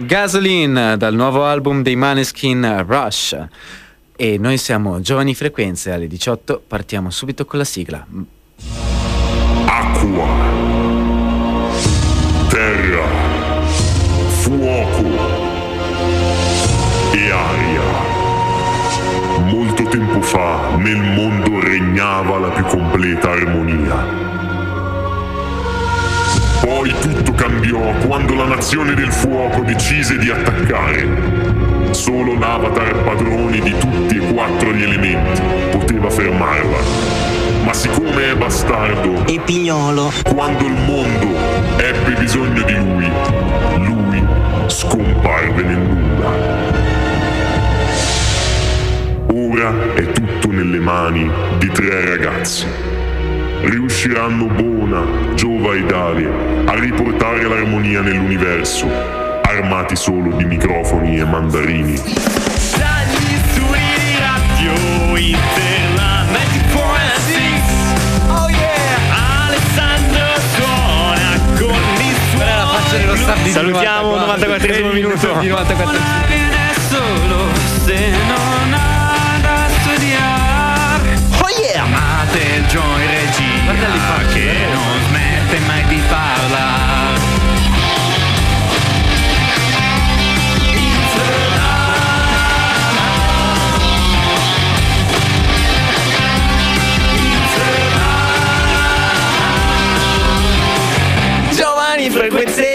Gasoline dal nuovo album dei Maneskin Rush. E noi siamo Giovani Frequenze alle 18, partiamo subito con la sigla. Acqua, terra, fuoco e aria. Molto tempo fa nel mondo regnava la più completa armonia. Poi tutto cambiò quando la nazione del fuoco decise di attaccare. Solo l'avatar padrone di tutti e quattro gli elementi poteva fermarla. Ma siccome è bastardo, E pignolo. quando il mondo ebbe bisogno di lui, lui scomparve nel nulla. Ora è tutto nelle mani di tre ragazzi. Riusciranno Bona, Giova e Dalia a riportare l'armonia nell'universo, armati solo di microfoni e mandarini. Dagli studi di radio Interla 94.6 Oh yeah Alessandro suona con i suoi dello staff di Salutiamo 94esimo minuto. Di 94 viene solo se non Amate Joy Regina Guardali qua. che non smette mai di parlare Giovani frequenze.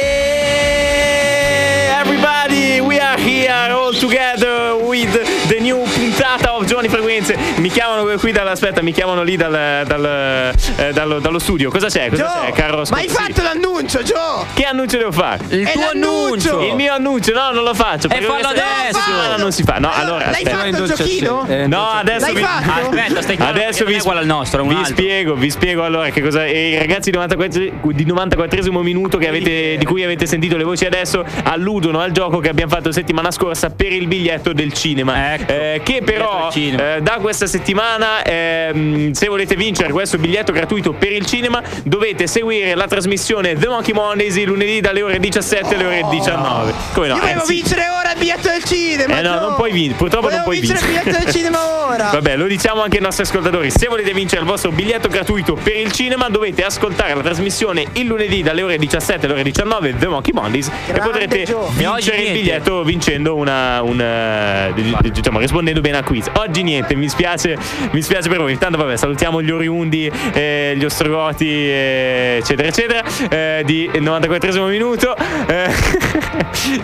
Everybody, we are here all together with the new puntata of Giovani frequenze. Mi chiamano qui dalla aspetta, mi chiamano lì dal, dal, eh, dallo, dallo studio. Cosa c'è? Cosa Gio, c'è, caro ma hai fatto l'annuncio, Gio! Che annuncio devo fare? Il È tuo annuncio. Il mio annuncio, no, non lo faccio. perché fallo adesso! settimana non si fa. No, allora, L'hai aspetta. fatto il giochino? Eh, No, adesso L'hai vi, fatto? Aspetta, stai chiaro Adesso vi, è uguale al nostro, è un vi altro. spiego, vi spiego allora che cosa. E I ragazzi di 94, di 94esimo minuto che avete, di cui avete sentito le voci adesso alludono al gioco che abbiamo fatto settimana scorsa per il biglietto del cinema. Ecco, Eh, che però eh, da questa settimana, ehm, se volete vincere questo biglietto gratuito per il cinema, dovete seguire la trasmissione The Monkey Mondays il lunedì dalle ore 17 alle ore 19. Come no? Io volevo Eh, vincere ora il biglietto del cinema! Eh no, Gio! non puoi vincere, purtroppo non Volevo puoi vincere vincere. il biglietto del cinema ora! Vabbè, lo diciamo anche ai nostri ascoltatori. Se volete vincere il vostro biglietto gratuito per il cinema, dovete ascoltare la trasmissione il lunedì dalle ore 17 alle ore 19 The Monkey Mondays e Grande potrete Gio. E vincere il biglietto vincendo una, un, eh, di- diciamo rispondendo bene al quiz. Oggi niente, mi spiace, mi spiace per voi. Intanto vabbè, salutiamo gli oriundi, eh, gli ostrogoti, eh, eccetera eccetera eh, di 94esimo minuto. eh,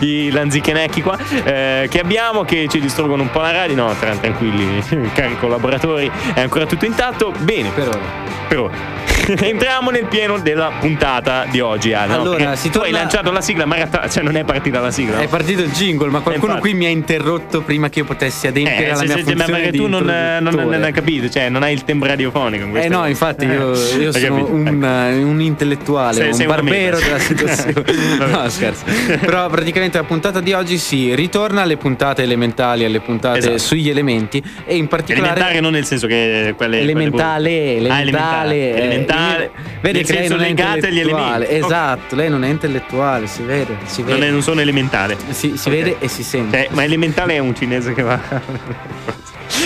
I lanzichenecchi qua eh, che abbiamo che ci distruggono un po' la radio. No, tra- tranquilli, cari collaboratori, è ancora tutto intatto. Bene, Per ora. per ora. Entriamo nel pieno della puntata di oggi, no? Allora, Perché si tu hai torna- lanciato la sigla, ma in realtà cioè, non è partita la sigla. È partito il jingle, ma qualcuno qui mi ha interrotto prima che io potessi adempiere Eh, alla se- mia se- ma funzione perché di tu non, non, non, hai capito, cioè non hai il tempo radiofonico. in Eh no, infatti io, Eh, io ho sono un, ecco. eh, un intellettuale, Sei- un sei barbero meta. della situazione. No, scherzo. Però praticamente la puntata di oggi si ritorna alle puntate elementali, alle puntate Esatto. sugli elementi e in particolare Elementare non nel senso che quelle elementale, quelle- Ah, elementale, eh, elementare. Vede nel che lei non è legate agli elementi. Esatto, lei non è intellettuale, si vede, si Non, vede. è- non sono elementare. Si, si Ok. vede e si sente. Eh, ma elementale è un cinese che va.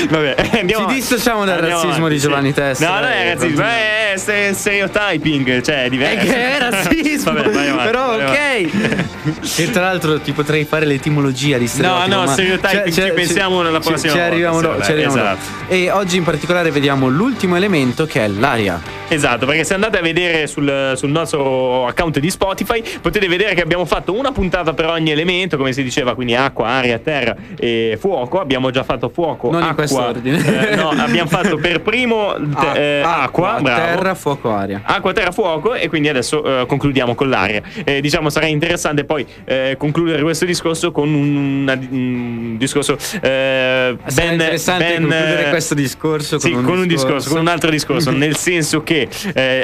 Vabbè, andiamo Ci dissociamo dal Andiamo razzismo avanti, di Giovanni Testa, No, non è razzismo, continua. è, è ste- stereotyping, cioè è È diverso. che è razzismo, Vabbè, vai avanti, però vai ok. e tra l'altro ti potrei fare l'etimologia di stereotipo. no, ma stereotyping ci pensiamo nella prossima Ci volta, arriviamo, vabbè, ci arriviamo esatto. E oggi in particolare vediamo l'ultimo elemento che è l'aria. Esatto, perché se andate a vedere sul, sul nostro account di Spotify potete vedere che abbiamo fatto una puntata per ogni elemento, come si diceva, quindi acqua, aria, terra e fuoco. Abbiamo già fatto fuoco, Non in acqua. quest'ordine. eh, no, abbiamo fatto per primo te- eh, acqua, bravo. terra, fuoco, aria. Acqua, terra, fuoco e quindi adesso eh, concludiamo con l'aria. Eh, diciamo sarà interessante poi eh, concludere questo discorso con un, una- un discorso eh, ben, interessante ben, concludere questo discorso sì, con un discorso. con un altro discorso, nel senso che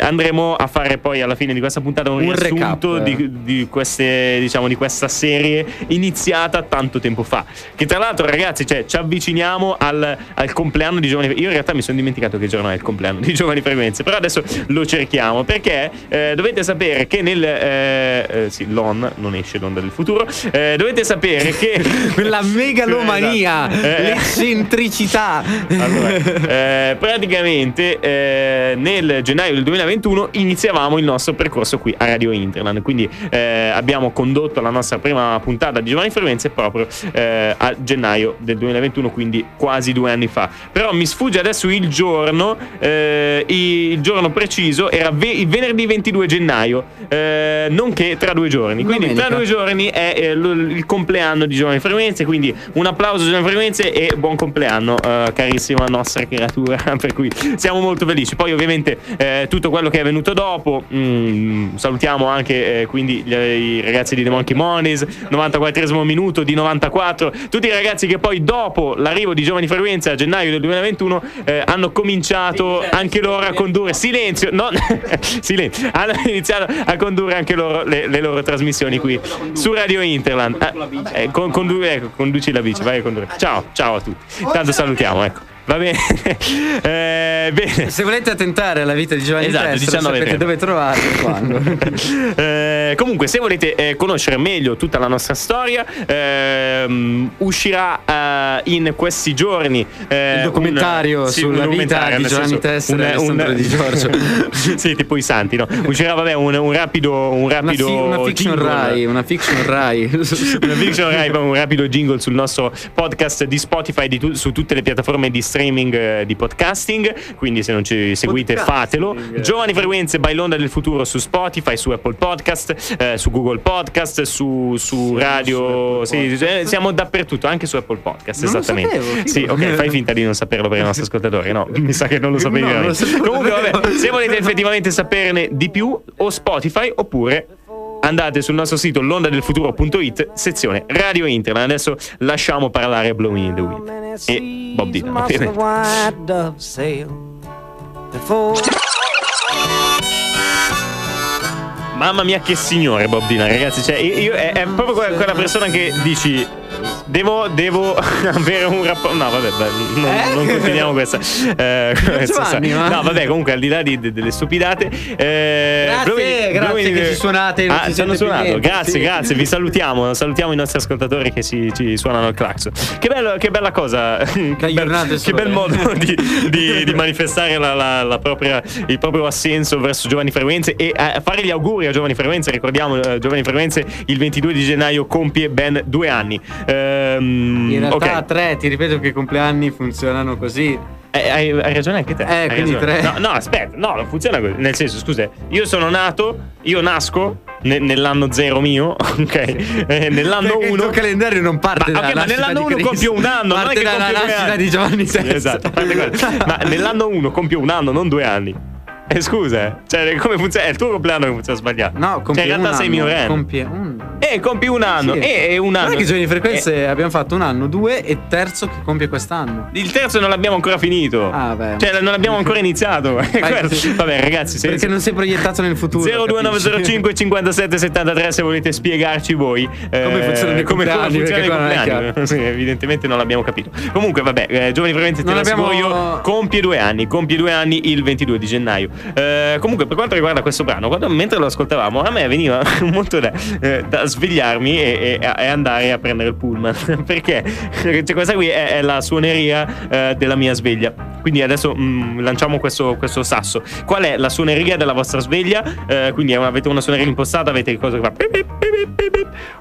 andremo a fare poi alla fine di questa puntata un, Un riassunto di, di queste, diciamo, di questa serie iniziata tanto tempo fa. Che tra l'altro, ragazzi, cioè, ci avviciniamo al, al, al compleanno di Giovani Frequenze. Io in realtà mi sono dimenticato che giorno è il compleanno di Giovani Frequenze, però adesso lo cerchiamo perché eh, dovete sapere che nel... Eh, eh, sì, l'ON, non esce l'onda del futuro, eh, dovete sapere che... La megalomania, Esatto. Eh, l'eccentricità. allora, praticamente nel gennaio del 2021 iniziavamo il nostro percorso qui a Radio Interland. Quindi abbiamo condotto la nostra prima puntata di Giovanni Frequenze proprio a gennaio del 2021, quindi quasi due anni fa. Però mi sfugge adesso il giorno, eh, il giorno preciso era ve- il venerdì 22 gennaio, eh, nonché tra due giorni. Quindi Domenica. tra due giorni è eh, l- il compleanno di Giovanni Frequenze, quindi un applauso a Giovanni Frequenze e buon compleanno, eh, carissima nostra creatura. per cui siamo molto felici. Poi, ovviamente, eh, tutto quello che è venuto dopo. mm, salutiamo anche eh, quindi gli- i ragazzi di The Monkey Monies, 94 minuto di 94. Tutti i ragazzi che poi, dopo l'arrivo di Giovani Frequenze a gennaio del 2021, eh, hanno cominciato anche loro a condurre. Silenzio, no, silenzio. Hanno iniziato a condurre anche loro le, le loro trasmissioni qui su Radio Interland. Eh, eh, con- condu- ecco, conduci la bici, vai a condurre. Ciao, ciao a tutti. Intanto salutiamo, ecco. Va bene. Eh, bene. Se volete attentare alla vita di Giovanni Esatto, Testero, 19 sapete tempo. dove trovarlo quando. Eh, comunque, se volete eh, conoscere meglio tutta la nostra storia, ehm, uscirà eh, in questi giorni eh, Il documentario un- sì, sulla un vita di Giovanni senso, Tessera e Alessandro Di Giorgio. sì, tipo i santi, no? Uscirà, vabbè, un, un rapido, un Una, rapido fi- una fiction jingle. Rai, una fiction Rai. Una fiction Rai, un rapido jingle sul nostro podcast di Spotify di tu- su tutte le piattaforme di streaming eh, di podcasting. Quindi, se non ci seguite, fatelo. Giovani Frequenze by l'onda del futuro su Spotify, su Apple Podcast, eh, su Google Podcast, su, su radio. Sì, eh, siamo dappertutto, anche su Apple Podcast. Non esattamente. sapevo, sì, ok, fai finta di non saperlo per i nostri ascoltatori. No, mi sa che non lo sapevi No, lo sapevo Comunque, vabbè, se volete effettivamente saperne di più, o Spotify oppure andate sul nostro sito londadelfuturo.it, sezione Radio Internet. Adesso lasciamo parlare Blowing in the Wind e Bob Dylan, ovviamente. Mamma mia, che signore Bob Dylan, ragazzi. Cioè, io, è, è proprio quella persona che dici. Devo, devo avere un rapporto. No, vabbè, beh, non, non continuiamo questa. eh, Giovanni, ma- No, vabbè, comunque, al di là di- de- delle stupidate. eh, Grazie, Blowing- grazie Blowing- che ci suonate, Ah, ci hanno suonato. niente, Grazie, sì. grazie. Vi salutiamo. Salutiamo i nostri ascoltatori che ci, ci suonano il clacson. Che, bello, che bella cosa. che, bel, che bel modo di, di- di manifestare la- la- la propria- il proprio assenso verso Giovanni Frequenze e eh, fare gli auguri a Giovanni Frequenze. Ricordiamo, eh, Giovanni Frequenze il 22 di gennaio compie ben due anni. Ehm, In realtà ok. tre, ti ripeto che i compleanni funzionano così. Eh, hai, hai ragione anche te. Eh, hai quindi ragione. tre. No, no, aspetta, no, non funziona così. Nel senso, scusa, io sono nato, io nasco ne- nell'anno zero mio, ok? Eh, nell'anno Perché il 1. tuo calendario non parte Ma, dalla ok, ma nell'anno di 1 Cristo. compio un anno, non è parte che compio due nascita anni. di Giovanni Sì. Esatto, parte ma nell'anno 1 compio un anno, non due anni. Eh, scusa, eh. cioè, come funziona? È il tuo compleanno che funziona sbagliato. No, compie cioè, in realtà un sei anno, minorenne. Compie un Eh, compi un anno. Sì. E e un anno. Non è che giorni di frequenze Eh, abbiamo fatto un anno, due e terzo che compie quest'anno. il terzo non l'abbiamo ancora finito. Ah, beh. Cioè, non abbiamo ancora iniziato. Sì. Vabbè, ragazzi, se, Perché non sei proiettato nel futuro. 02905 57 73 se volete spiegarci voi eh, Come funzionano i come, come compleanni, funzionano i perché qua non è compleanni. Sì, evidentemente non l'abbiamo capito comunque vabbè eh, giovani frequenze te Non abbiamo- io compie due anni compie due anni il 22 di gennaio Eh, comunque per quanto riguarda questo brano quando, mentre lo ascoltavamo a me veniva molto da, eh, da svegliarmi e, e- e andare a prendere il pullman. Perché Cioè, questa qui è, è la suoneria eh, della mia sveglia. Quindi adesso mm, lanciamo questo, questo sasso. Qual è la suoneria della vostra sveglia? Eh, quindi avete una suoneria impostata avete il che fa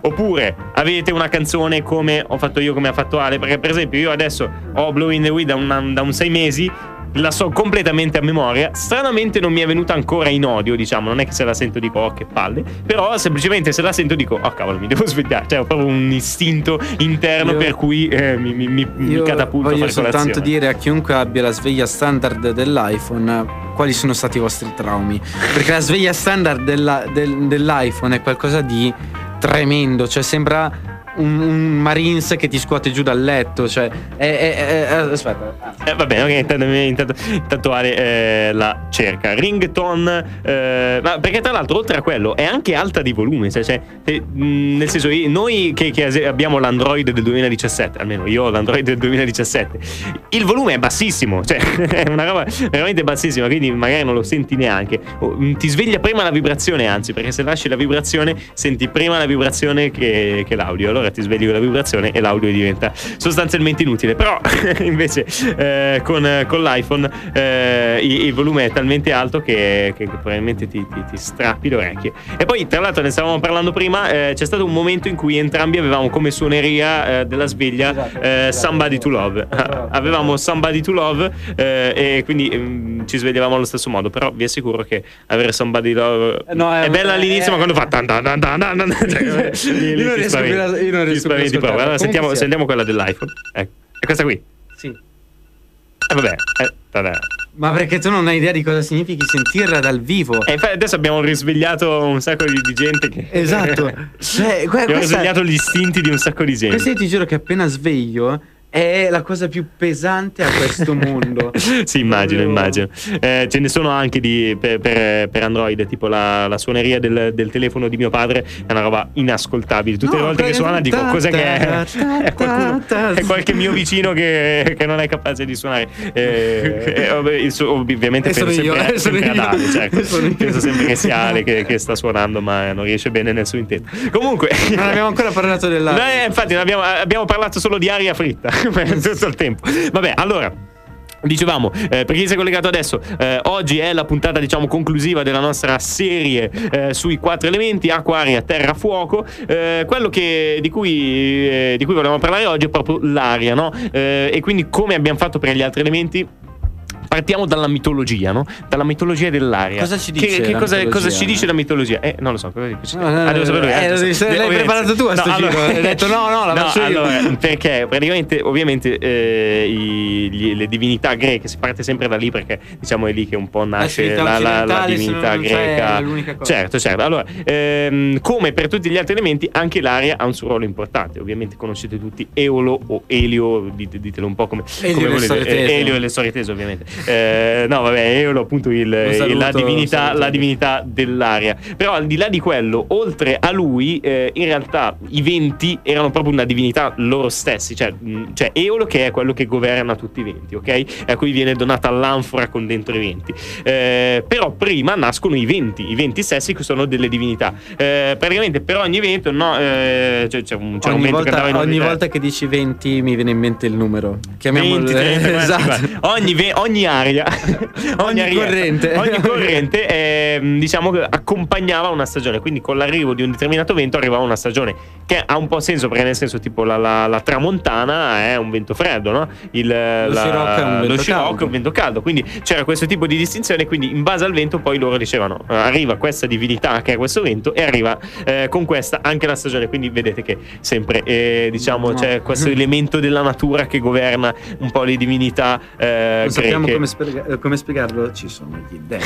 oppure avete una canzone come ho fatto io come ha fatto Ale. Perché per esempio io adesso ho Blow in the Wind da, da un sei mesi la so completamente a memoria. Stranamente non mi è venuta ancora in odio, diciamo. Non è che se la sento dico, oh che palle. Però semplicemente se la sento dico, oh cavolo, mi devo svegliare. Cioè, ho proprio un istinto interno Io- per cui eh, mi, mi, mi, mi catapulto a voglio fare soltanto colazione. dire a chiunque abbia la sveglia standard dell'iPhone quali sono stati i vostri traumi. Perché la sveglia standard della- del- dell'iPhone è qualcosa di tremendo, cioè sembra un, un Marines che ti scuote giù dal letto. Cioè, è, è- è- aspetta. Eh, va bene, ok, intanto, intanto, intanto Ale eh, la cerca. Ringtone, eh, ma perché tra l'altro oltre a quello è anche alta di volume, cioè, cioè, eh, nel senso noi che, che abbiamo l'Android del 2017, almeno io ho l'Android del 2017, il volume è bassissimo, cioè è una roba veramente bassissima, quindi magari non lo senti neanche. O, mh, ti sveglia prima la vibrazione, anzi, perché se lasci la vibrazione senti prima la vibrazione che, che l'audio, allora ti svegli con la vibrazione e l'audio diventa sostanzialmente inutile. Però invece eh, con, con l'iPhone eh, il, il volume è talmente alto che, che probabilmente ti, ti- ti strappi le orecchie. E poi, tra l'altro, ne stavamo parlando prima, eh, c'è stato un momento in cui entrambi avevamo come suoneria eh, della sveglia Esatto, eh, esatto, Somebody to Love. esatto. avevamo Somebody to Love eh, e quindi mm, ci svegliavamo allo stesso modo. Però vi assicuro che avere Somebody to Love no, è- è bella all'inizio, è- ma quando fa tan tan tan tan tan tan, cioè, Io non io non riesco più a. Allora, sentiamo, sentiamo quella dell'iPhone. Ecco. È questa qui. Sì. Eh, vabbè. Eh, vabbè. Ma perché tu non hai idea di cosa significhi sentirla dal vivo? E infatti adesso abbiamo risvegliato un sacco di, di gente che... Esatto. Cioè, que- abbiamo questa- risvegliato gli istinti di un sacco di gente. Questa io ti giuro che appena sveglio è la cosa più pesante a questo mondo. sì, immagino, Proprio- immagino. Eh, ce ne sono anche di, per, per- per Android, tipo la, la suoneria del, del telefono di mio padre, è una roba inascoltabile. Tutte le No, volte che suona dico, cos'è che è? È, qualcuno- è qualche mio vicino che, che non è capace di suonare. Eh, eh, ovviamente penso io, sempre, sempre ad. Ale, certo. Penso sempre che sia Ale che, che sta suonando, ma non riesce bene nel suo intento. Comunque... Non abbiamo ancora parlato della. No, eh, infatti abbiamo, abbiamo parlato solo di aria fritta tutto il tempo. Vabbè, allora. Dicevamo, eh, per chi si è collegato adesso, eh, oggi è la puntata diciamo conclusiva della nostra serie eh, sui quattro elementi, acqua, aria, terra, fuoco. Eh, quello che, di, cui, eh, di cui volevamo parlare oggi è proprio l'aria, no? Eh, e quindi come abbiamo fatto per gli altri elementi, partiamo dalla mitologia, no? Dalla mitologia dell'aria. Cosa ci Che- dice Che, la cosa, cosa ci dice la mitologia? Eh, non lo so. Cosa dice? No, no, no, Ah, devo saperlo eh, eh, giusto. l'hai preparato tu a sto giro, hai detto, no, no, la faccio io. allora, perché praticamente, ovviamente, eh, i- gli- le divinità greche si parte sempre da lì perché diciamo è lì che un po' nasce la, la- la divinità greca. Certo, certo. Allora, ehm, come per tutti gli altri elementi, anche l'aria ha un suo ruolo importante. Ovviamente conoscete tutti Eolo o Elio, dite- ditelo un po' come, Elio come le volete. Eh, Elio e le storie tese, ovviamente. Eh, no, vabbè, Eolo appunto il, Un saluto, la, divinità, la divinità dell'aria. Però al di là di quello, oltre a lui, eh, in realtà i venti erano proprio una divinità loro stessi. Cioè, mh, cioè Eolo che è quello che governa tutti i venti, ok? A cui viene donata l'anfora con dentro i venti. Eh, però prima nascono i venti, i venti stessi che sono delle divinità. Eh, praticamente per ogni evento, no, eh, c'è, c'è un, c'è un ogni vento che volta, andava in ogni volta che dici 20 mi viene in mente il numero. Chiamiamolo 20, 30, 40, esatto. 50. ogni, ve- ogni aria Ogni arietta, corrente. ogni corrente ehm, diciamo che accompagnava una stagione quindi con l'arrivo di un determinato vento arrivava una stagione che ha un po' senso perché nel senso tipo la, la- la tramontana è un vento freddo no? Il, Lo scirocco è un vento caldo. un vento caldo quindi c'era questo tipo di distinzione quindi in base al vento poi loro dicevano eh, arriva questa divinità che è questo vento e arriva eh, con questa anche la stagione quindi vedete che sempre eh, diciamo No. c'è questo elemento della natura che governa un po' le divinità eh, greche. Come, spiega- eh, come spiegarlo. Ci sono gli dei.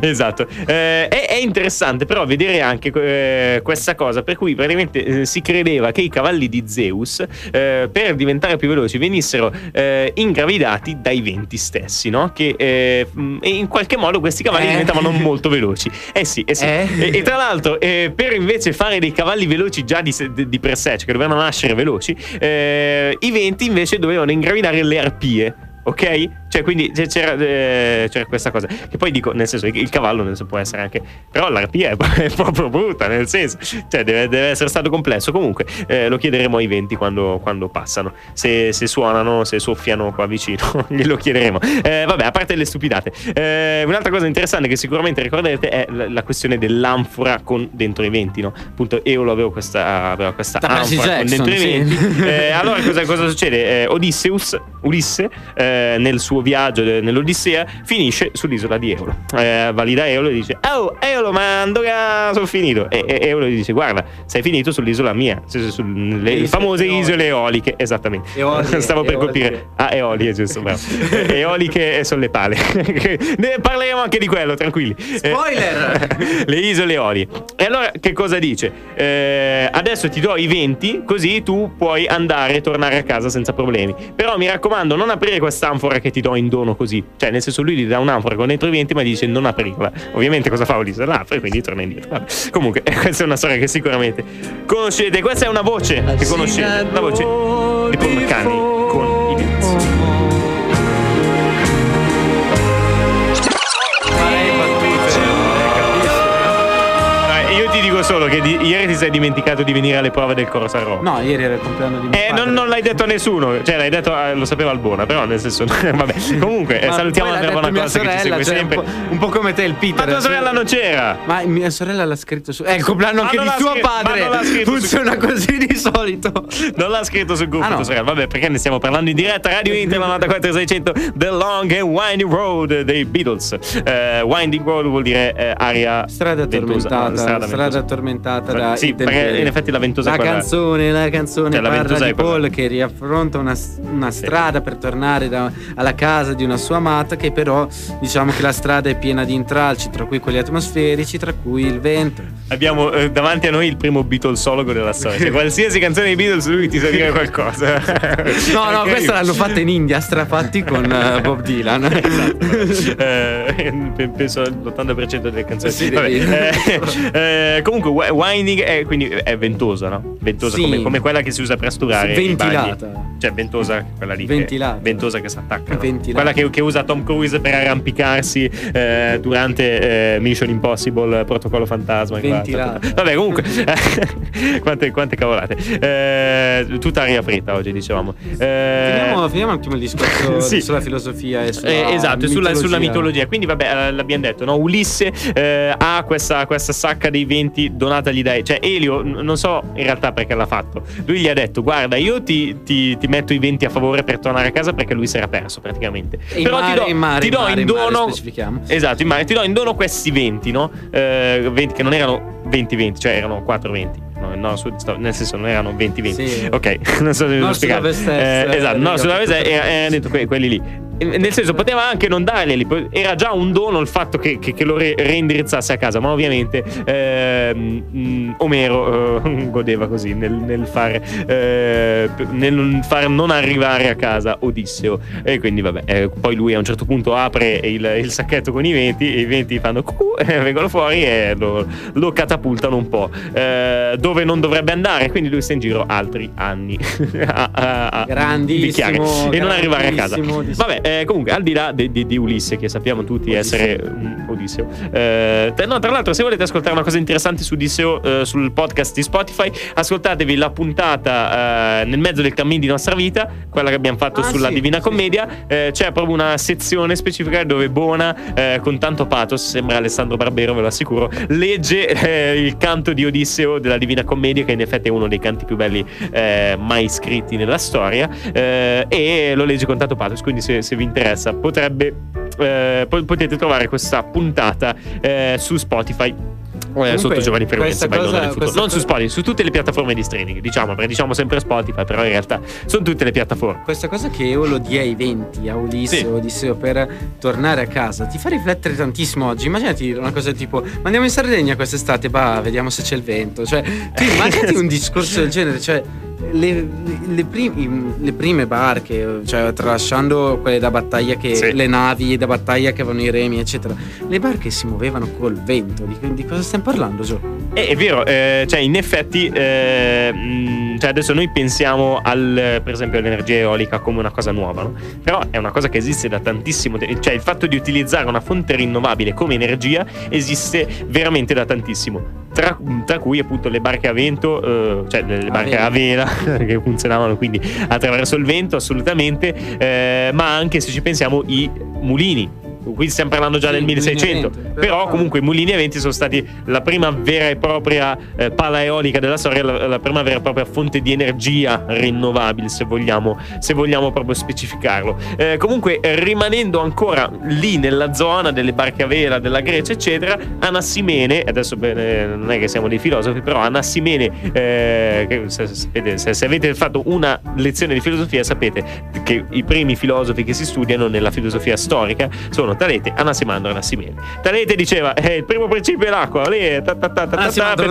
esatto, Eh, è, è interessante però vedere anche eh, questa cosa per cui praticamente eh, si credeva che i cavalli di Zeus eh, per diventare più veloci venissero eh, ingravidati dai venti stessi, no? Che e in qualche modo questi cavalli diventavano molto veloci. Eh sì, sì. E, e tra l'altro per invece fare dei cavalli veloci già di, di- per sé, cioè che dovevano nascere veloci, i venti invece dovevano ingravidare le arpie. Ok? Cioè, quindi c'era, eh, c'era questa cosa. Che poi dico, nel senso, il, cavallo nel senso, può essere anche. Però l'arpia è, è proprio brutta, nel senso. Cioè, deve, deve essere stato complesso. Comunque, eh, lo chiederemo ai venti quando, quando passano. Se, se suonano, se soffiano qua vicino, glielo chiederemo. Eh, vabbè, a parte le stupidate. Eh, un'altra cosa interessante che sicuramente ricorderete è la, la questione dell'anfora con dentro i venti, no? Appunto, io lo avevo questa, aveva questa anfora con Jackson, dentro i sì. venti. Eh, allora cosa, cosa succede? Odysseus Ulisse eh, nel suo viaggio eh, nell'Odissea finisce sull'isola di Eolo. Eh, valida Eolo e dice Oh Eolo ma dove sono finito? E, e Eolo gli dice guarda sei finito sull'isola mia, sulle isole famose eoliche. isole eoliche, esattamente. Eolie, Stavo per eoliche. colpire. Ah, eolie, giusto, bravo. Eh, eoliche sono le pale. ne parleremo anche di quello, tranquilli. Eh, Spoiler! le isole Eolie. E allora che cosa dice? Eh, adesso ti do i 20, così tu puoi andare e tornare a casa senza problemi. Però mi raccomando, non aprire quest'anfora che ti do in dono così. Cioè, nel senso, lui gli dà un'anfora con dentro i 20, ma gli dice non aprirla. Ovviamente cosa fa Ulisse? L'apre, quindi torna indietro. Vabbè. Comunque, questa è una storia che sicuramente conoscete. Questa è una voce che conoscete. La voce di Paul McCartney solo che di- ieri ti sei dimenticato di venire alle prove del Coro San Roma. No, ieri era il compleanno di mio Eh, padre. non, non l'hai detto a nessuno, cioè l'hai detto, eh, lo sapeva Albona, però nel senso, vabbè. Comunque, eh, Ma salutiamo poi l'ha Andrea detto mia Bonacosta che ci sorella, segue cioè, sempre. Un po', un po' come te, il Peter. Ma tua sorella non c'era. Ma mia sorella l'ha scritto su. È il compleanno Ma anche non di l'ha suo scritto- ma padre. non l'ha scritto su- Funziona così di solito. Non l'ha scritto sul gruppo Ah, no. tua sorella. Vabbè, perché ne stiamo parlando in diretta. Radio Inter 94600 The Long and Winding Road dei Beatles. Eh, winding Road vuol dire eh, aria Strada ventosa. tormentata. Strada, ventosa. Tormentata da Sì, perché in effetti la ventosa La canzone, la canzone Cioè, la parla ventosa di Paul che riaffronta una, una strada per tornare da- alla casa di una sua amata che però diciamo che la strada è piena di intralci, tra cui quelli atmosferici, tra cui il vento. Abbiamo eh, davanti a noi il primo Beatlesologo della storia. Cioè, qualsiasi canzone dei Beatles lui ti sa dire qualcosa. No, no, questa l'hanno fatta in India, strafatti con eh, Bob Dylan. Eh, pe- penso l'80% delle canzoni. Sì, Vabbè, eh, eh, comunque, winding è, quindi è ventosa, no? Ventosa Sì. come, come quella che si usa per sturare. i bagni. Ventilata. Cioè, ventosa, quella lì. che- Ventilata. ventosa che si attacca. no? Ventilata. Quella che, che usa Tom Cruise per arrampicarsi eh, durante eh, Mission Impossible, Protocollo Fantasma. Ventilata. Vabbè, comunque, quante, quante cavolate. Eh, tutta aria fritta oggi, dicevamo. Eh, Finiamo, finiamo un attimo il discorso Sì. sulla filosofia e sulla eh, esatto, sulla mitologia. sulla mitologia. Quindi, vabbè, eh, l'abbiamo detto, no? Ulisse ha questa, questa sacca dei venti donata agli dei. Cioè, Elio, non so in realtà perché l'ha fatto. Lui gli ha detto: Guarda, io ti, ti- ti metto i venti a favore per tornare a casa perché lui si era perso praticamente. In Però mare, ti do, in mare, ti in do mare, in in mare, dono. specifichiamo. Esatto, in mare, ti do in dono questi 20, no? Eh, 20 che non erano 20-20, cioè erano 4-20. No, no, su- sto- nel senso non erano 20-20. Sì. Ok, non so se No, spiegare. Sud-Ovest Eh, esatto, no, sulla tutto- era, era detto que- quelli lì. Nel senso, poteva anche non darglieli, era già un dono il fatto che, che- che lo re- reindirizzasse a casa, ma ovviamente ehm, mm, Omero eh, godeva così nel, nel far, eh, nel far non arrivare a casa Odisseo. E quindi, vabbè, eh, poi lui a un certo punto apre il, il sacchetto con i venti, e i venti fanno cucù, vengono fuori e lo, lo catapultano un po' eh, dove non dovrebbe andare. Quindi lui sta in giro altri anni a, a- a Grandissimo, e non arrivare a casa. Vabbè, eh, comunque, al di là di, di- di Ulisse, che sappiamo tutti essere mm, Odisseo, eh, tra- no, tra l'altro, se volete ascoltare una cosa interessante su Odisseo eh, sul podcast di Spotify, ascoltatevi la puntata eh, nel mezzo del cammin di nostra vita, quella che abbiamo fatto Ah, sulla sì, Divina sì, Commedia. Eh, c'è proprio una sezione specifica dove Bona, eh, con tanto pathos, sembra Alessandro Barbero, ve lo assicuro, legge il canto di Odisseo della Divina Commedia, che in effetti è uno dei canti più belli eh, mai scritti nella storia, eh, e lo legge con tanto pathos. Quindi, se, se vi interessa, potrebbe. eh, po- potete trovare questa puntata eh, su Spotify. Eh, sotto Giovanni Frequenza questa by Donna cosa- non su Spotify, su tutte le piattaforme di streaming, diciamo, perché diciamo sempre Spotify, però in realtà sono tutte le piattaforme. Questa cosa che Eolo dia ai venti a Ulisse Sì. o Odisseo per tornare a casa ti fa riflettere tantissimo oggi. Immaginati una cosa tipo: ma andiamo in Sardegna quest'estate, bah, vediamo se c'è il vento. Cioè, tu immaginati un discorso del genere, cioè. Le, le- le prim- le prime barche, cioè tralasciando quelle da battaglia che Sì. le navi da battaglia che avevano i remi, eccetera, le barche si muovevano col vento. Di, di cosa stiamo parlando, Gio? Eh, è vero, eh, cioè in effetti, eh, cioè adesso noi pensiamo al, per esempio all'energia eolica come una cosa nuova, no? però è una cosa che esiste da tantissimo tempo, cioè il fatto di utilizzare una fonte rinnovabile come energia esiste veramente da tantissimo. Tra, tra cui appunto le barche a vento, eh, cioè le, le A barche a vela che funzionavano quindi attraverso il vento assolutamente, eh, ma anche se ci pensiamo i mulini qui stiamo parlando già Sì, del mulini a 1600, vento, però, però- comunque i mulini a venti sono stati la prima vera e propria eh, pala eolica della storia, la, la prima vera e propria fonte di energia rinnovabile, se vogliamo, se vogliamo proprio specificarlo. Eh, comunque, eh, rimanendo ancora lì nella zona delle barche a vela della Grecia, eccetera, Anassimene, adesso beh, non è che siamo dei filosofi, però Anassimene, eh, che se, se- se avete fatto una lezione di filosofia, sapete che i primi filosofi che si studiano nella filosofia storica sono Talete, Anasimandro e Anassimene. Talete diceva: eh, il primo principio è l'acqua, lì è ta ta ta ta ta Anasimandro,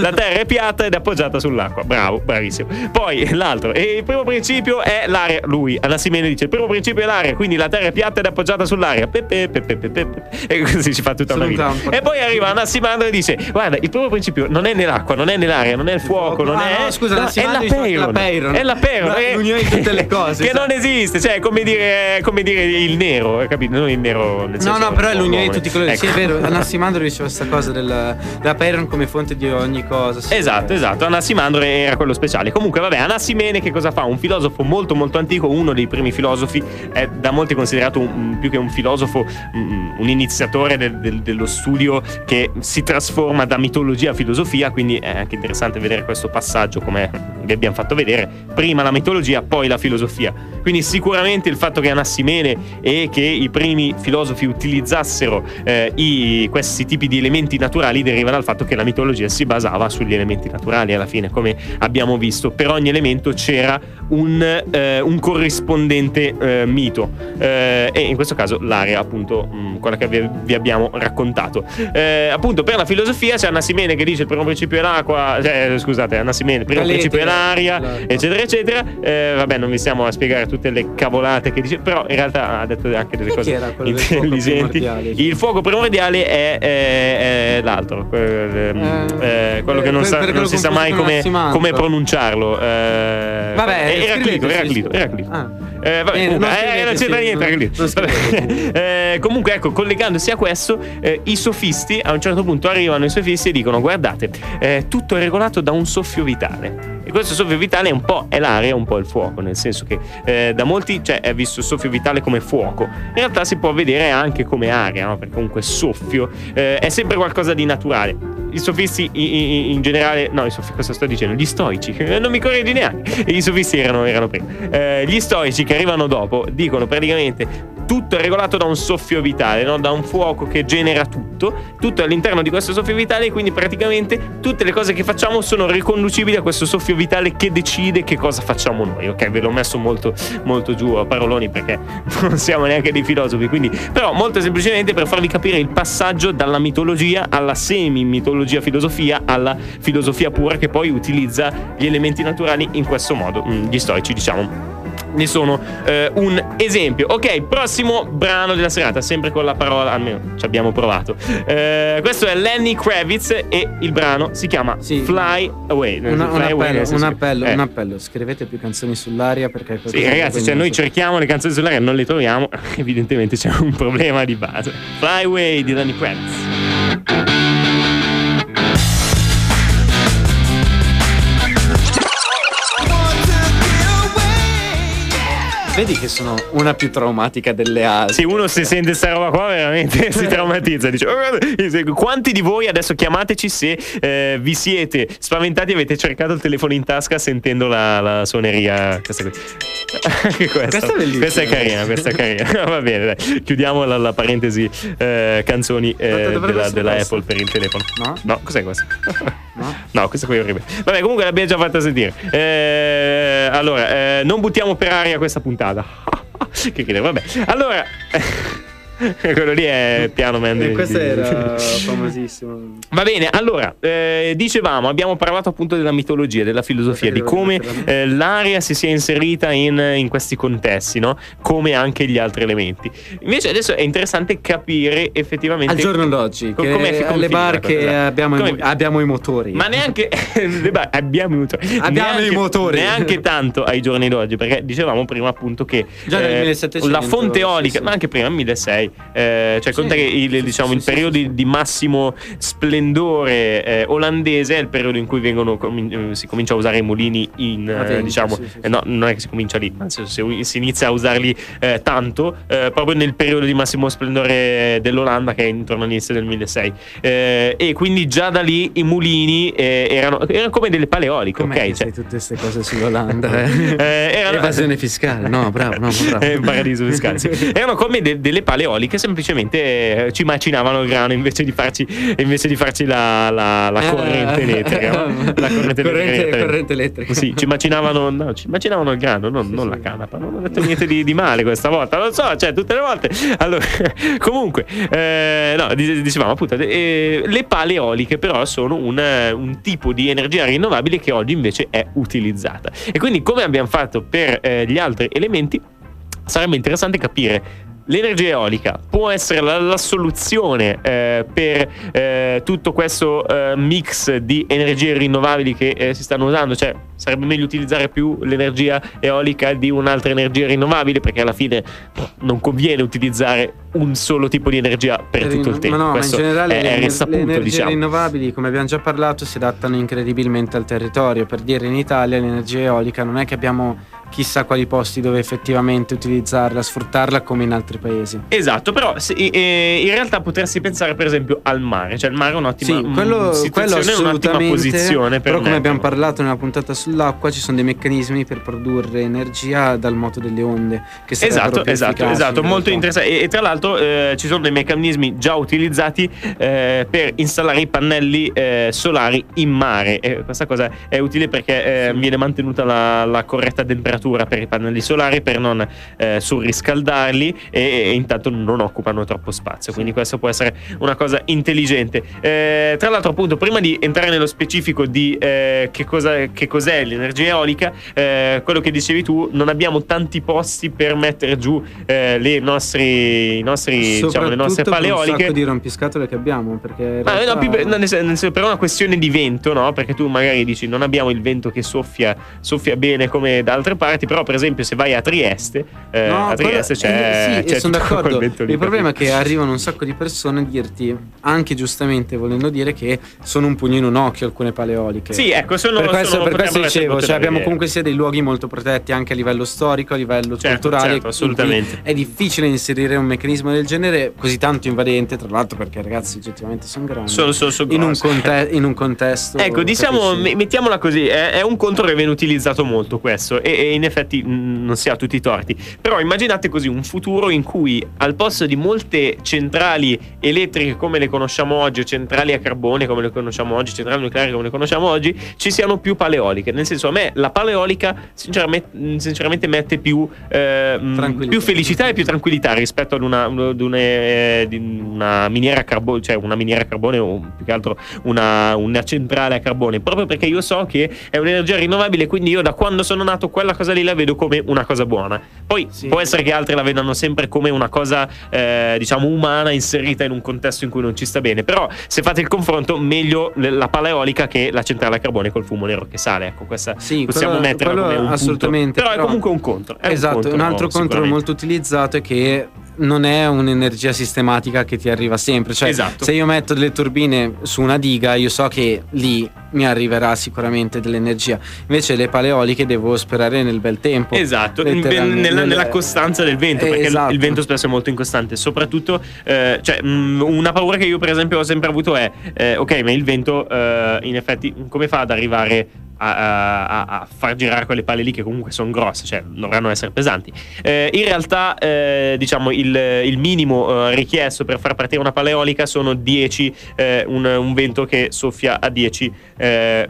la terra è piatta ed è appoggiata sull'acqua. Bravo, bravissimo. Poi l'altro, e il primo principio è l'aria. Lui, Anassimene, dice: il primo principio è l'aria, quindi la terra è piatta ed è appoggiata pe- E così si fa tutta una Saluta vita. E poi arriva Anassimandro e dice: Guarda, il primo principio non è nell'acqua, non è nell'aria, non è il fuoco, non Ah, è. scusa, è l'apeiron. l'apeiron. È l'unione di tutte le cose, Che non esiste, cioè, come dire il nero, capito? Nero nel No, no, però è l'unione di tutti i colori. ecco. Sì, è vero. Anassimandro diceva questa cosa della, della Peyron come fonte di ogni cosa. sì. Esatto, esatto. Anassimandro era quello speciale. Comunque, vabbè, Anassimene che cosa fa? Un filosofo molto molto antico, uno dei primi filosofi, è da molti considerato un- più che un filosofo, un, un iniziatore del- del- dello studio che si trasforma da mitologia a filosofia, quindi è anche interessante vedere questo passaggio come vi abbiamo fatto vedere, prima la mitologia, poi la filosofia. Quindi sicuramente il fatto che Anassimene e che i primi filosofi utilizzassero eh, i- questi tipi di elementi naturali deriva dal fatto che la mitologia si basava sugli elementi naturali alla fine, come abbiamo visto. Per ogni elemento c'era un, eh, un corrispondente eh, mito Eh, e in questo caso l'aria, appunto, mh, quella che vi, vi abbiamo raccontato. Eh, appunto, per la filosofia c'è Anassimene che dice il primo principio è l'acqua, cioè, scusate, Anassimene, il primo Talete, principio è l'aria, l'acqua. eccetera, eccetera. Eh, vabbè, non vi stiamo a spiegare tutte le cavolate che dice, però in realtà ha detto anche delle Chi cose era quello del fuoco primordiale? Il fuoco primordiale è, è- è l'altro, ehm, eh, quello che non, sa- non si sa mai come, come pronunciarlo. Eh, Vabbè, Eraclito, Eraclito. Eraclito. Ah. Eh, vabbè, Eh, comunque, non eh, non c'entra niente, non- non. Eh, comunque, ecco, collegandosi a questo, eh, i sofisti a un certo punto arrivano i sofisti e dicono: Guardate, eh, tutto è regolato da un soffio vitale. E questo soffio vitale è un po' è l'aria, un po' il fuoco, nel senso che eh, da molti cioè, è visto soffio vitale come fuoco. In realtà si può vedere anche come aria, no? perché comunque soffio eh, è sempre qualcosa di naturale. I sofisti i- i- in generale, no, i sofisti cosa sto dicendo? Gli stoici, eh, non mi correggi neanche. I sofisti erano, erano prima. Eh, gli stoici che arrivano dopo dicono praticamente tutto è regolato da un soffio vitale, no? da un fuoco che genera tutto, tutto all'interno di questo soffio vitale quindi praticamente tutte le cose che facciamo sono riconducibili a questo soffio vitale che decide che cosa facciamo noi, ok? Ve l'ho messo molto, molto giù a paroloni perché non siamo neanche dei filosofi, quindi però molto semplicemente per farvi capire il passaggio dalla mitologia alla semi-mitologia filosofia alla filosofia pura che poi utilizza gli elementi naturali in questo modo, Mm, gli stoici diciamo ne sono eh, un esempio. Ok, prossimo brano della serata, sempre con la parola, almeno ci abbiamo provato. Eh, questo è Lenny Kravitz e il brano si chiama Sì. Fly Away. Una- un, Fly Away, appello, un appello, eh. un appello. Scrivete più canzoni sull'aria perché Sì, ragazzi, cioè noi cerchiamo le canzoni sull'aria, non le troviamo. Evidentemente c'è un problema di base. Fly Away di Lenny Kravitz. Vedi che sono una più traumatica delle altre. Se uno si sente sta roba qua, veramente si traumatizza. Dice, "Oh, guarda". quanti di voi adesso chiamateci se eh, vi siete spaventati e avete cercato il telefono in tasca sentendo la, la suoneria? Questa, questa. Questa è bellissima. Questa è carina, questa è carina. Va bene, dai. Chiudiamo la, la parentesi eh, canzoni eh, della, della. Apple per il telefono. No? No, cos'è questa? No? Questa qui è orribile. Vabbè, comunque l'abbiamo già fatta sentire. Eh, allora, eh, non buttiamo per aria questa puntata. che ridere, vabbè. Allora, quello lì è Piano Man. E di- questo era famosissimo. Va bene, allora, eh, dicevamo, abbiamo parlato appunto della mitologia, della filosofia, di come eh, l'aria si sia inserita in, in questi contesti, no? Come anche gli altri elementi. Invece adesso è interessante capire effettivamente... Al giorno d'oggi, Co- come alle barche cosa? abbiamo, i, Come- mo- abbiamo i motori. Ma neanche bar- abbiamo i motori. Abbiamo Neanche- i motori. Neanche tanto ai giorni d'oggi, perché dicevamo prima appunto che Già nel eh, 1700, la fonte sì, eolica, sì. ma anche prima nel 1600, Eh, cioè, conta che il, sì, diciamo, sì, il sì, periodo sì, di, massimo splendore eh, olandese è il periodo in cui vengono, comin- eh, si comincia a usare i mulini in, A eh, diciamo, sì, sì, no, non è che si comincia lì, senso, si, inizia a usarli eh, tanto eh, proprio nel periodo di massimo splendore dell'Olanda che è intorno all'inizio del 1600 Eh, e quindi già da lì i mulini erano, erano come delle paleoliche, Com'è ok? Cioè, tutte queste cose sull'Olanda? Eh? Erano- Evasione fiscale, no, bravo, no, bravo. Paradiso fiscale. sì. Erano come de- delle paleoliche, semplicemente eh, ci macinavano il grano invece di farci, invece di farci la, la- la corrente elettrica. La corrente, Corrente- elettrica. corrente elettrica. Sì, ci macinavano, no, ci macinavano il grano, non, non la canapa. Non ho detto niente di, di male questa volta, non so, cioè tutte le volte. Allora, comunque, eh, no, dice- dicevamo appunto, eh, le pale eoliche però sono un, eh, un tipo di energia rinnovabile che oggi invece è utilizzata. E quindi come abbiamo fatto per eh, gli altri elementi, sarebbe interessante capire l'energia eolica può essere la, la soluzione eh, per eh, tutto questo eh, mix di energie rinnovabili che eh, si stanno usando, cioè sarebbe meglio utilizzare più l'energia eolica di un'altra energia rinnovabile perché alla fine non conviene utilizzare un solo tipo di energia per tutto il tempo. Ma no, ma in generale è, le, è risaputo, le energie diciamo. rinnovabili, come abbiamo già parlato, si adattano incredibilmente al territorio. Per dire in Italia l'energia eolica non è che abbiamo chissà quali posti dove effettivamente utilizzarla, sfruttarla come in altri paesi. Esatto, però se- eh, in realtà potresti pensare per esempio al mare, cioè il mare è un'ottima Sì, quello, situazione, quello un'ottima posizione per però come abbiamo parlato nella puntata sull'acqua, ci sono dei meccanismi per produrre energia dal moto delle onde. Che Esatto, esatto, esatto, in molto interessante. E, e tra l'altro eh, ci sono dei meccanismi già utilizzati eh, per installare i pannelli eh, solari in mare. E questa cosa è utile perché eh, viene mantenuta la, la corretta temperatura per i pannelli solari per non eh, surriscaldarli e, e intanto non occupano troppo spazio. Quindi questo può essere una cosa intelligente. Eh, tra l'altro, appunto, prima di entrare nello specifico di eh, che, cosa, che cos'è l'energia eolica, eh, quello che dicevi tu, non abbiamo tanti posti per mettere giù eh, le nostri, i nostri, diciamo, le nostre pale per un eoliche. sacco di rompiscatole che abbiamo. Perché Ma no, realtà- più per, no, senso, per una questione di vento, no? Perché tu magari dici non abbiamo il vento che soffia, soffia bene come da altre parti, però per esempio se vai a Trieste, eh, No, a Trieste quello- c'è, eh, sì, c'è sono d'accordo. lì, Il problema è che arrivano un sacco di persone a dirti, anche giustamente volendo dire, che sono un pugno in un occhio alcune paleoliche. Sì, ecco, sono per questo, sono- per questo dicevo, cioè abbiamo comunque sia dei luoghi molto protetti anche a livello storico, a livello Certo, culturale. certo, assolutamente. È difficile inserire un meccanismo del genere così tanto invadente, tra l'altro perché ragazzi oggettivamente sono grandi. Sono- sono- sono in, un conte- in un contesto. Ecco, diciamo, capisci? me- mettiamola così, è, è un contro che viene utilizzato molto questo e, e in effetti mh, non si ha tutti i torti. Però immaginate così un futuro in cui al posto di molte centrali elettriche come le conosciamo oggi, o centrali a carbone come le conosciamo oggi, centrali nucleari come le conosciamo oggi, ci siano più paleoliche. Nel senso, a me la paleolica sinceramente, sinceramente mette più, eh, più felicità e più tranquillità rispetto ad una, ad una, eh, di una miniera a carbone, cioè una miniera a carbone o più che altro una, una centrale a carbone, proprio perché io so che è un'energia rinnovabile, quindi io da quando sono nato quella cosa lì la vedo come una cosa buona. Poi Sì. può essere che altri la vedano sempre come una cosa, eh, diciamo, umana inserita in un contesto in cui non ci sta bene. Però se fate il confronto, meglio la pala eolica che la centrale a carbone col fumo nero che sale. Ecco, questa Sì, possiamo quello- metterla quello come un punto. assolutamente, Però, è però- comunque un contro. esatto, un, altro contro molto utilizzato è che non è un'energia sistematica che ti arriva sempre. Cioè, Esatto. se io metto delle turbine su una diga, io so che lì mi arriverà sicuramente dell'energia. Invece le paleoliche devo sperare nel bel tempo. Esatto, Letteralmente. nella, Nel- nella costanza del vento, Eh, perché il- esatto. il vento spesso è molto incostante. Soprattutto, eh, cioè, mh, una paura che io, per esempio, ho sempre avuto è: eh, ok, ma il vento, eh, in effetti, come fa ad arrivare a, a- a far girare quelle pale lì che comunque sono grosse, cioè dovranno essere pesanti? Eh, in realtà, eh, diciamo, il, il minimo eh, richiesto per far partire una pala eolica sono 10, eh, un, un vento che soffia a 10. eh,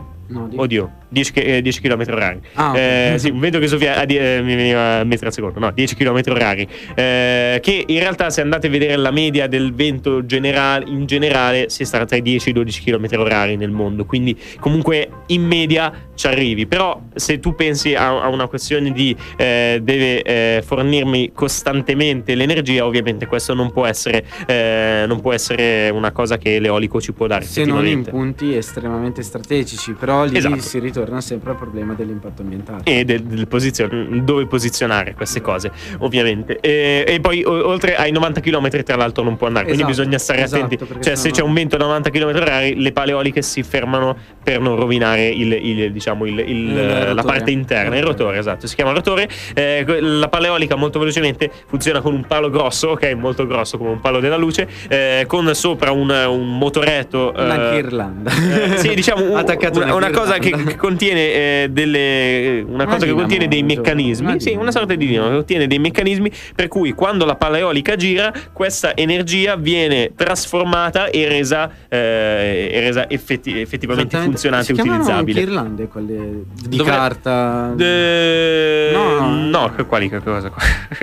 Oddio, 10, che- eh, 10 km orari. Ah, ok. Eh, sì, un vento che soffia a die- eh, mi veniva a metri al secondo, no, 10 km orari. Eh, che in realtà, se andate a vedere la media del vento generale, in generale, si sta tra i 10 e i 12 km orari nel mondo. Quindi, comunque, in media ci arrivi. Però, se tu pensi a, a una questione di eh, deve eh, fornirmi costantemente l'energia, ovviamente, questo non può essere, eh, non può essere una cosa che l'eolico ci può dare. se non in punti estremamente strategici, però lì Esatto. si ritorna torna sempre al problema dell'impatto ambientale. e del, del posizio- dove posizionare queste cose, ovviamente. E, e poi o- oltre ai 90 km, tra l'altro, non può andare. Quindi Esatto, bisogna stare esatto, attenti. Cioè, se sennò- c'è un vento da 90 km orari, le pale eoliche si fermano per non rovinare il, il- diciamo, il- la parte interna, il rotore, esatto. Si chiama rotore. Eh, la pale eolica, molto velocemente, funziona con un palo grosso, ok, molto grosso come un palo della luce, eh, con sopra un, un motoretto. eh, Una ghirlanda. eh, sì, diciamo Attaccato una, una cosa che, che contiene eh, delle una, cosa che contiene dei meccanismi, sì, una sorta di dinamo che contiene dei meccanismi per cui quando la palla eolica gira, questa energia viene trasformata e resa, eh, e resa effetti- effettivamente funzionante e utilizzabile. ghirlande quelle di Dovre- carta. Eh, No. no, che- quali che cosa?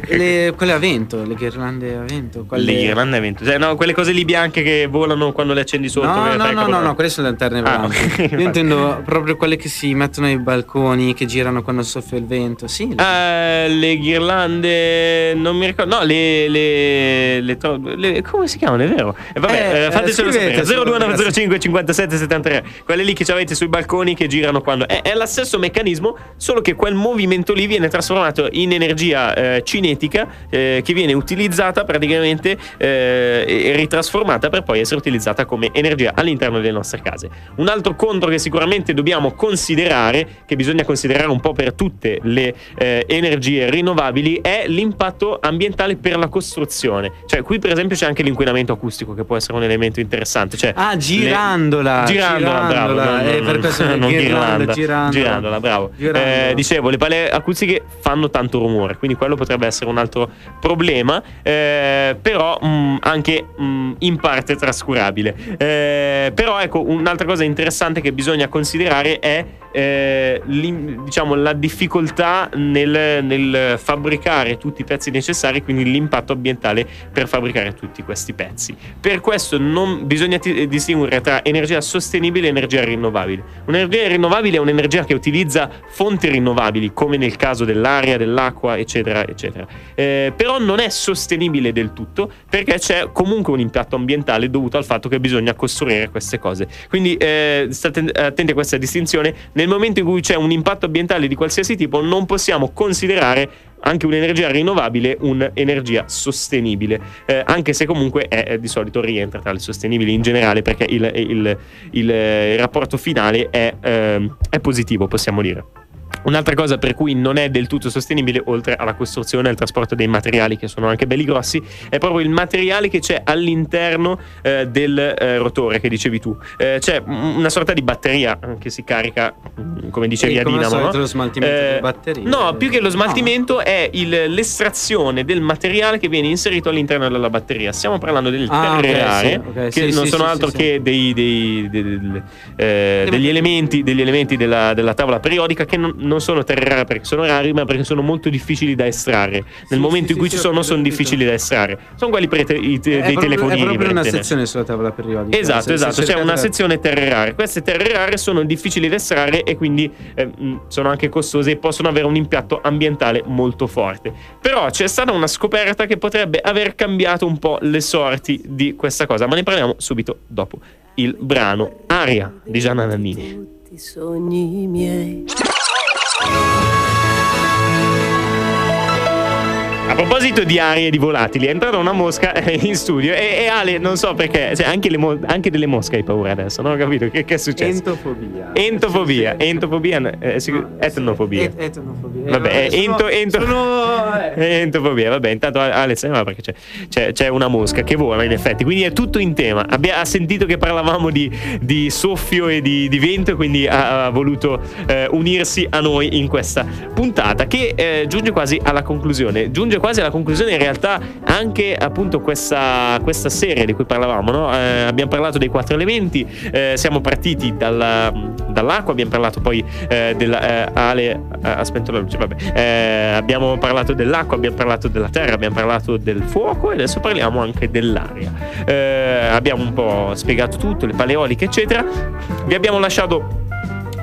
Le- quelle a vento, le ghirlande a vento. Quelle... Le ghirlande a vento. Cioè, no, quelle cose lì bianche che volano quando le accendi sotto. No, che no, no, no, no, quelle sono lanterne Ah, volanti. ok, Io infatti. intendo proprio quelle che si mettono ai balconi, che girano quando soffia il vento. Sì, Eh, le ghirlande non mi ricordo no le, le, le tro- le- come si chiamano è vero? E vabbè Eh, eh, fatecelo sapere. su- 02905 57 73 quelle lì che avete sui balconi che girano quando è, è lo stesso meccanismo solo che quel movimento lì viene trasformato in energia eh, cinetica eh, che viene utilizzata praticamente eh, e ritrasformata per poi essere utilizzata come energia all'interno delle nostre case. Un altro contro che sicuramente dobbiamo considerare che bisogna considerare un po' per tutte le eh, energie rinnovabili è l'impatto ambientale per la costruzione. Cioè, qui per esempio c'è anche l'inquinamento acustico che può essere un elemento interessante. Cioè, Ah, le- girandola, girandola, bravo. girandola, non- eh, per non- questo le non ghirlande, ghirlanda, girandola. bravo. Girandola. Eh, dicevo, le pale acustiche fanno tanto rumore, quindi quello potrebbe essere un altro problema, eh, però mh, anche mh, in parte trascurabile. Eh, però ecco, un'altra cosa interessante che bisogna considerare è eh, diciamo, la difficoltà nel, nel fabbricare tutti i pezzi necessari, quindi l'impatto ambientale per fabbricare tutti questi pezzi. Per questo non bisogna ti- distinguere tra energia sostenibile e energia rinnovabile. Un'energia rinnovabile è un'energia che utilizza fonti rinnovabili, come nel caso dell'aria, dell'acqua, eccetera, eccetera. Eh, però non è sostenibile del tutto perché c'è comunque un impatto ambientale dovuto al fatto che bisogna costruire queste cose. Quindi eh, state attenti a questa distinzione. Nel momento in cui c'è un impatto ambientale di qualsiasi tipo, non possiamo considerare anche un'energia rinnovabile un'energia sostenibile, eh, anche se comunque è, eh, di solito rientra tra le sostenibili in generale perché il, il- il, eh, il rapporto finale è, ehm, è positivo, possiamo dire. Un'altra cosa per cui non è del tutto sostenibile, oltre alla costruzione e al trasporto dei materiali, che sono anche belli grossi, è proprio il materiale che c'è all'interno eh, del eh, rotore che dicevi tu. Eh, c'è un- una sorta di batteria eh, che si carica, mm, come dicevi a Dinamo. solito no? lo smaltimento Eh, delle batterie. No, più che lo No. smaltimento è il- l'estrazione del materiale che viene inserito all'interno della batteria. Stiamo parlando del Ah, ok, terrare, sì, ok, che sì, non sì, sono altro che dei, dei- dei- eh, degli elementi, degli elementi della, della tavola periodica che non, non sono terre rare perché sono rari, ma perché sono molto difficili da estrarre. Nel momento sì, in cui sì, ci sì, sono, sono difficili da estrarre. Sono quelli per i te- È dei proprio- telefonini. È proprio una sezione sulla tavola periodica. Esatto, Se- se esatto, c'è cercate una sezione terre rare. Queste terre rare sono difficili da estrarre e quindi eh, sono anche costose e possono avere un impatto ambientale molto forte. Però c'è stata una scoperta che potrebbe aver cambiato un po' le sorti di questa cosa, ma ne parliamo subito dopo il brano Aria di Gianna Nannini. tutti i sogni miei. Thank you. Proposito di arie e di volatili, è entrata una mosca eh, in studio e, e Ale, non so perché, cioè, anche, mo- anche delle mosche hai paura adesso, non ho capito che, che è successo. Entofobia. Entofobia, entofobia, eh, sì, No, etnofobia. et- etnofobia. Vabbè, Eh, sono- ento, ento, sono- eh. entofobia, vabbè, intanto Alex, eh, ma perché c'è, c'è, c'è una mosca che vola in effetti, quindi è tutto in tema. Abbia, ha sentito che parlavamo di, di soffio e di, di vento, quindi ha, ha voluto eh, unirsi a noi in questa puntata che eh, giunge quasi alla conclusione. Giunge quasi alla conclusione in realtà anche appunto questa, questa serie di cui parlavamo, no? Eh, abbiamo parlato dei quattro elementi, eh, siamo partiti dalla- dall'acqua, abbiamo parlato poi eh, della eh, Ale ha spento la luce, vabbè. Eh, abbiamo parlato dell'acqua, abbiamo parlato della terra, abbiamo parlato del fuoco e adesso parliamo anche dell'aria. Eh, abbiamo un po' spiegato tutto, le paleoliche, eccetera. Vi abbiamo lasciato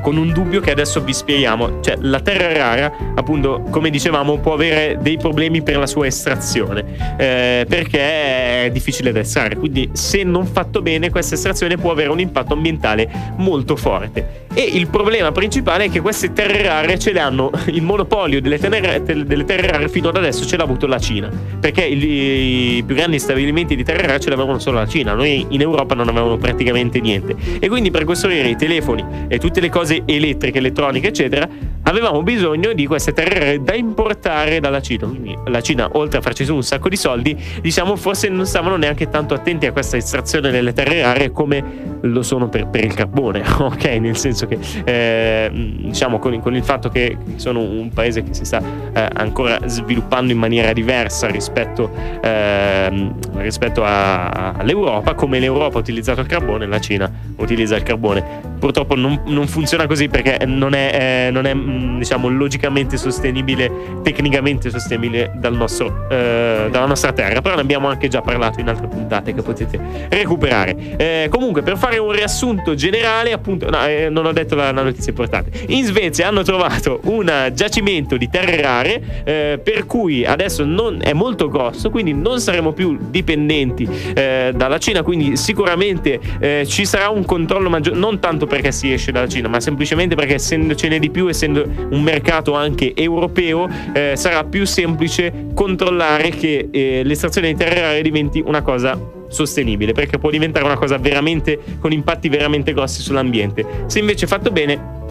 con un dubbio che adesso vi spieghiamo. Cioè, la terra rara, appunto, come dicevamo, può avere dei problemi per la sua estrazione, eh, perché è difficile da estrarre. Quindi, se non fatto bene, questa estrazione può avere un impatto ambientale molto forte. E il problema principale è che queste terre rare ce le hanno il monopolio delle terre, delle terre rare fino ad adesso ce l'ha avuto la Cina. Perché i, i più grandi stabilimenti di terre rare ce l'avevano solo la Cina. Noi in Europa non avevamo praticamente niente. E quindi per costruire i telefoni e tutte le cose elettriche, elettroniche, eccetera, avevamo bisogno di queste terre rare da importare dalla Cina. Quindi la Cina, oltre a farci su un sacco di soldi, diciamo forse non stavano neanche tanto attenti a questa estrazione delle terre rare come lo sono per, per il carbone, ok? Nel senso che eh, diciamo con, con, il fatto che sono un paese che si sta eh, ancora sviluppando in maniera diversa rispetto, eh, rispetto a, all'Europa, come l'Europa ha utilizzato il carbone, la Cina utilizza il carbone. Purtroppo non, non funziona così perché non è, eh, non è diciamo, logicamente sostenibile, tecnicamente sostenibile dal nostro, eh, dalla nostra terra, però ne abbiamo anche già parlato in altre puntate che potete recuperare. Eh, comunque, per fare un riassunto generale, appunto, no, non ho detto la, la, notizia importante. In Svezia hanno trovato un giacimento di terre rare, eh, per cui adesso non, è molto grosso, quindi non saremo più dipendenti eh, dalla Cina, quindi sicuramente eh, ci sarà un controllo maggiore, non tanto perché si esce dalla Cina, ma semplicemente perché essendocene di più, essendo un mercato anche europeo, eh, sarà più semplice controllare che eh, l'estrazione di terre rare diventi una cosa sostenibile perché può diventare una cosa veramente con impatti veramente grossi sull'ambiente. Se invece fatto bene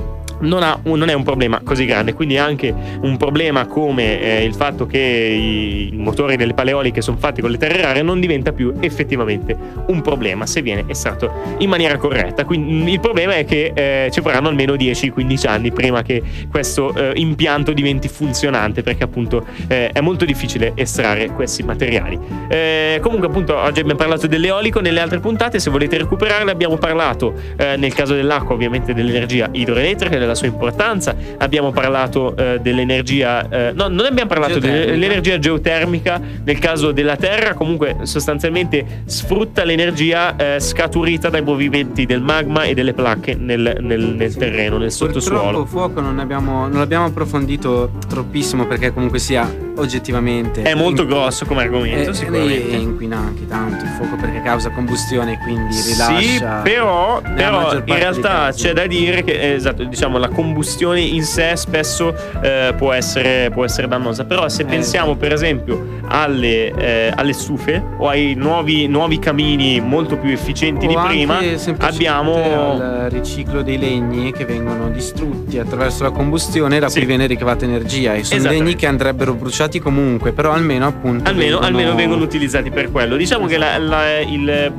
non, ha, non, è un problema così grande, quindi anche un problema come eh, il fatto che i motori delle paleoliche sono fatti con le terre rare non diventa più effettivamente un problema se viene estratto in maniera corretta. Quindi il problema è che eh, ci vorranno almeno 10-15 anni prima che questo eh, impianto diventi funzionante perché appunto eh, è molto difficile estrarre questi materiali. Eh, comunque appunto oggi abbiamo parlato dell'eolico, nelle altre puntate se volete recuperarle abbiamo parlato eh, nel caso dell'acqua ovviamente dell'energia idroelettrica, della sua importanza, abbiamo parlato eh, dell'energia, eh, no, non abbiamo parlato geotermica. dell'energia geotermica nel caso della Terra, comunque sostanzialmente sfrutta l'energia eh, scaturita dai movimenti del magma e delle placche nel, nel, nel terreno, nel sottosuolo. Il fuoco non, abbiamo, non l'abbiamo approfondito troppissimo perché comunque sia oggettivamente. È molto grosso come argomento è, sicuramente. e inquina anche tanto il fuoco perché causa combustione quindi rilascia sì però, però in realtà c'è da dire che esatto diciamo la combustione in sé spesso eh, può, essere, può, essere, dannosa. Però se eh, pensiamo per esempio alle, eh, alle stufe o ai nuovi, nuovi, camini molto più efficienti o di prima, abbiamo il riciclo dei legni che vengono distrutti attraverso la combustione da sì. cui viene ricavata energia. E sono legni che andrebbero bruciati comunque, però almeno appunto almeno vengono, almeno vengono utilizzati per quello. Diciamo esatto. che la, la, il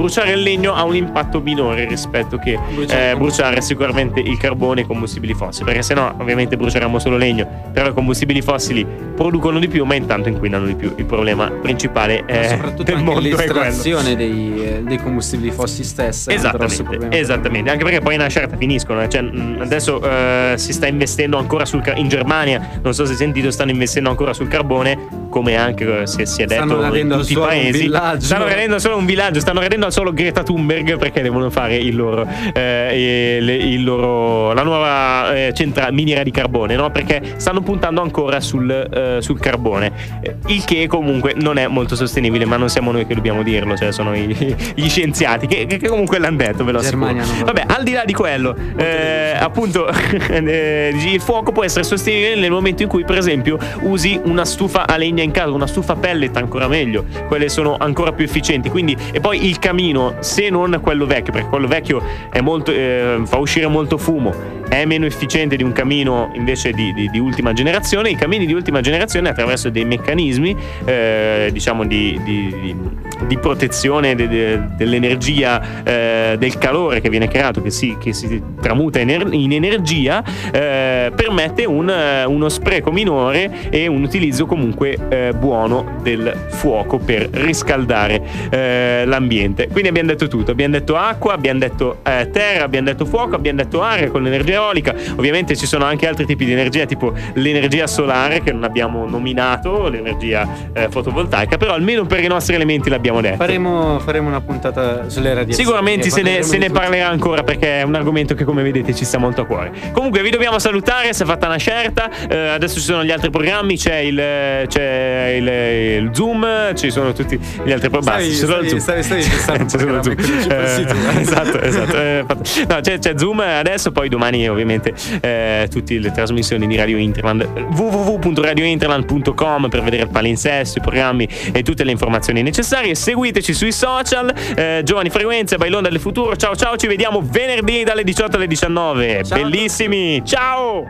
bruciare il legno ha un impatto minore rispetto che bruciare, eh, bruciare sicuramente il carbone e i combustibili fossili, perché sennò ovviamente bruceremo solo legno, però i combustibili fossili producono di più ma intanto inquinano di più. Il problema principale è soprattutto del mondo l'estrazione dei, eh, dei, combustibili fossili stessi. Esattamente, esattamente, anche perché poi una certa finiscono, eh. cioè, adesso eh, si sta investendo ancora sul in Germania, non so se hai sentito, stanno investendo ancora sul carbone come anche si, si è detto in tutti i paesi. Stanno rendendo solo un villaggio, stanno rendendo solo Greta Thunberg perché devono fare il loro, eh, il, il loro la nuova eh, centra, miniera di carbone, no? Perché stanno puntando ancora sul, eh, sul carbone, il che comunque non è molto sostenibile, ma non siamo noi che dobbiamo dirlo, cioè sono i, gli scienziati che, che, comunque l'hanno detto, ve lo assicuro. Vabbè, al di là di quello, eh, appunto, eh, il fuoco può essere sostenibile nel momento in cui, per esempio, usi una stufa a legna in casa, una stufa pellet ancora meglio, quelle sono ancora più efficienti. Quindi, e poi il camino, se non quello vecchio, perché quello vecchio molto, eh, fa uscire molto fumo è meno efficiente di un camino invece di, di, di, ultima generazione. I camini di ultima generazione attraverso dei meccanismi eh, diciamo di, di protezione de, de, dell'energia eh, del calore che viene creato, che si, che si tramuta in, er, energia, eh, permette un, uno spreco minore e un utilizzo comunque eh, buono del fuoco per riscaldare eh, l'ambiente. Quindi abbiamo detto tutto, abbiamo detto acqua, abbiamo detto eh, terra, abbiamo detto fuoco, abbiamo detto aria con l'energia eolica. Ovviamente ci sono anche altri tipi di energia, tipo l'energia solare che non abbiamo nominato, l'energia eh, fotovoltaica, però almeno per i nostri elementi l'abbiamo detto. Faremo, faremo una puntata sulle radiazioni. Sicuramente se ne, se ne parlerà ancora perché è un argomento che come vedete ci sta molto a cuore. Comunque vi dobbiamo salutare, si è fatta una scelta, eh, adesso ci sono gli altri programmi, c'è il, c'è il, il Zoom, ci sono tutti gli altri programmi. Stavi- C'è solo il Zoom. stavi- stavi- stavi pensando a un C'è solo il Zoom. programma, quello ci pensi tu. Eh, esatto, esatto. eh, fatto- no, c'è, c'è Zoom adesso, poi domani ovviamente eh, tutte le trasmissioni di Radio Interland www.radiointerland.com per vedere il palinsesto, i programmi e tutte le informazioni necessarie. Seguiteci sui social, eh, Giovani Frequenze, Bailonda del Futuro. Ciao ciao, ci vediamo venerdì dalle 18 alle 19. Ciao. Bellissimi, ciao!